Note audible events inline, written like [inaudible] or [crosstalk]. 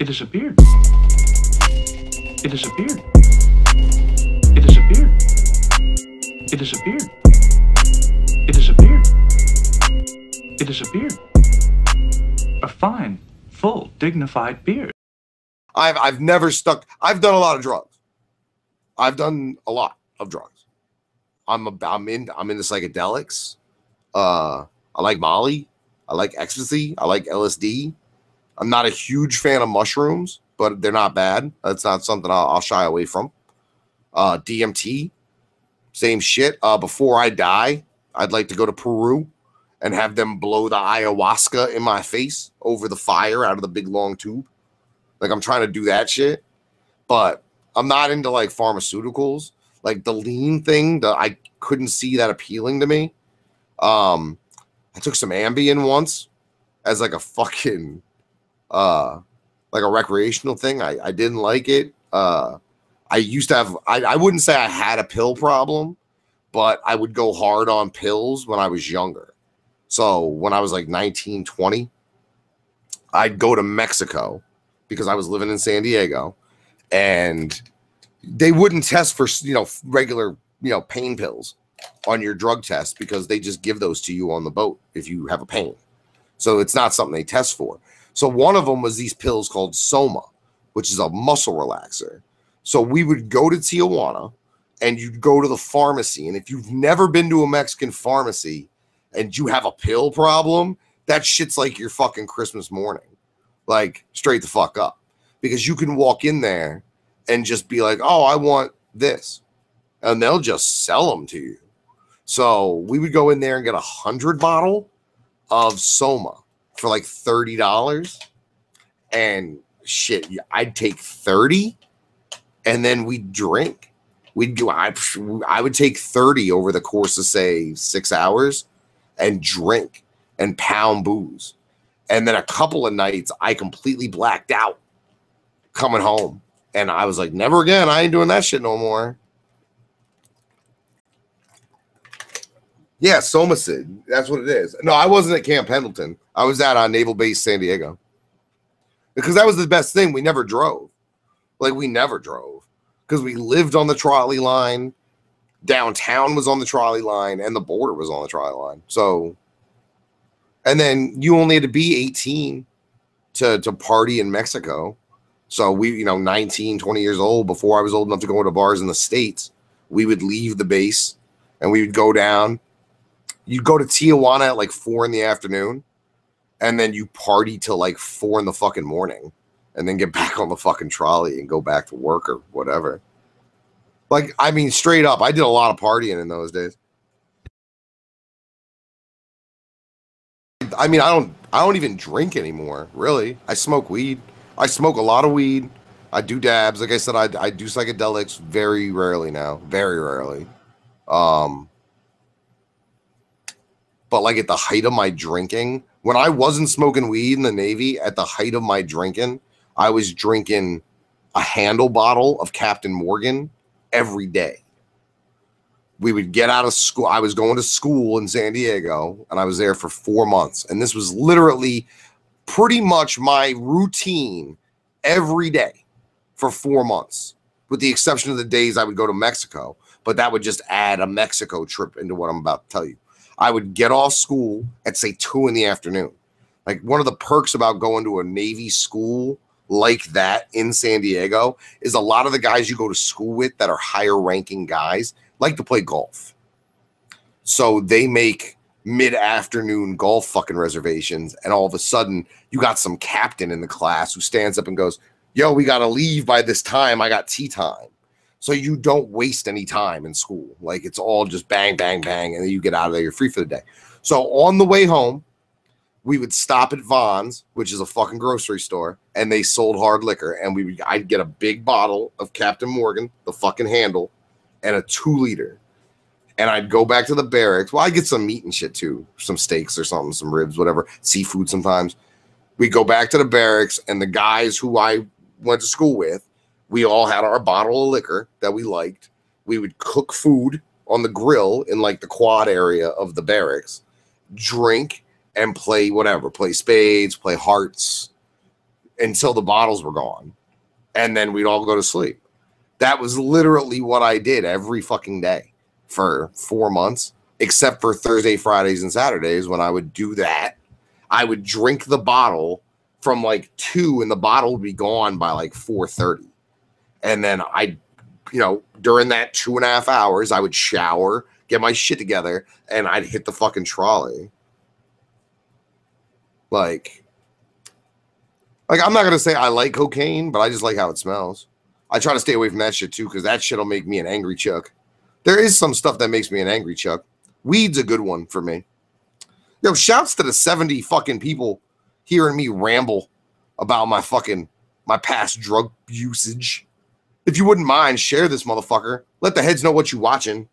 It disappeared. It disappeared. It disappeared. It disappeared. It disappeared. It disappeared. A fine, full, dignified beard. I've I've never stuck. I've done a lot of drugs. I've done a lot of drugs. I'm a, I'm in I'm into psychedelics. Uh, I like Molly. I like ecstasy. I like LSD. I'm not a huge fan of mushrooms, but they're not bad. That's not something I'll, I'll shy away from. Uh, DMT, same shit. Uh, before I die, I'd like to go to Peru and have them blow the ayahuasca in my face over the fire out of the big long tube. Like I'm trying to do that shit, but I'm not into like pharmaceuticals. Like the lean thing, the I couldn't see that appealing to me. Um, I took some Ambien once as like a fucking uh like a recreational thing. I, I didn't like it. Uh I used to have I, I wouldn't say I had a pill problem, but I would go hard on pills when I was younger. So when I was like 19, 20, I'd go to Mexico because I was living in San Diego and they wouldn't test for you know regular you know pain pills on your drug test because they just give those to you on the boat if you have a pain. So it's not something they test for. So one of them was these pills called Soma, which is a muscle relaxer. So we would go to Tijuana and you'd go to the pharmacy. And if you've never been to a Mexican pharmacy and you have a pill problem, that shit's like your fucking Christmas morning. Like straight the fuck up. Because you can walk in there and just be like, oh, I want this. And they'll just sell them to you. So we would go in there and get a hundred bottle of Soma for like thirty dollars, and shit, I'd take thirty, and then we'd drink. We'd do. I I would take thirty over the course of say six hours, and drink and pound booze, and then a couple of nights I completely blacked out coming home, and I was like, never again. I ain't doing that shit no more. Yeah, Somerset. That's what it is. No, I wasn't at Camp Pendleton. I was at uh, Naval Base San Diego because that was the best thing. We never drove. Like we never drove because we lived on the trolley line. Downtown was on the trolley line, and the border was on the trolley line. So, and then you only had to be 18 to to party in Mexico. So we, you know, 19, 20 years old before I was old enough to go to bars in the States, we would leave the base and we would go down you go to Tijuana at like four in the afternoon, and then you party till like four in the fucking morning, and then get [laughs] back on the fucking trolley and go back to work or whatever. Like, I mean, straight up, I did a lot of partying in those days. I mean, I don't, I don't even drink anymore. Really, I smoke weed. I smoke a lot of weed. I do dabs. Like I said, I, I do psychedelics very rarely now. Very rarely. Um, but like at the height of my drinking, when I wasn't smoking weed in the Navy, at the height of my drinking, I was drinking a handle bottle of Captain Morgan every day. We would get out of school. I was going to school in San Diego and I was there for four months. And this was literally pretty much my routine every day for four months, with the exception of the days I would go to Mexico. But that would just add a Mexico trip into what I'm about to tell you. I would get off school at say two in the afternoon. Like one of the perks about going to a Navy school like that in San Diego is a lot of the guys you go to school with that are higher ranking guys like to play golf. So they make mid afternoon golf fucking reservations. And all of a sudden, you got some captain in the class who stands up and goes, Yo, we got to leave by this time. I got tee time so you don't waste any time in school. Like it's all just bang, bang, bang, and then you get out of there. You're free for the day. So on the way home, we would stop at Vons, which is a fucking grocery store, and they sold hard liquor. And we would, I'd get a big bottle of Captain Morgan, the fucking handle, and a two liter. And I'd go back to the barracks. Well, I get some meat and shit too, some steaks or something, some ribs, whatever, seafood sometimes. We go back to the barracks, and the guys who I went to school with we all had our bottle of liquor that we liked. We would cook food on the grill in like the quad area of the barracks, drink and play whatever, play spades, play hearts, until the bottles were gone. And then we'd all go to sleep. That was literally what I did every fucking day for four months, except for Thursday, Fridays, and Saturdays when I would do that. I would drink the bottle from like two, and the bottle would be gone by like four thirty. And then I, you know, during that two and a half hours, I would shower, get my shit together, and I'd hit the fucking trolley. Like, like I'm not gonna say I like cocaine, but I just like how it smells. I try to stay away from that shit too, because that shit'll make me an angry chuck. There is some stuff that makes me an angry chuck. Weed's a good one for me. Yo, shouts to the 70 fucking people hearing me ramble about my fucking my past drug usage. If you wouldn't mind, share this motherfucker. Let the heads know what you watching.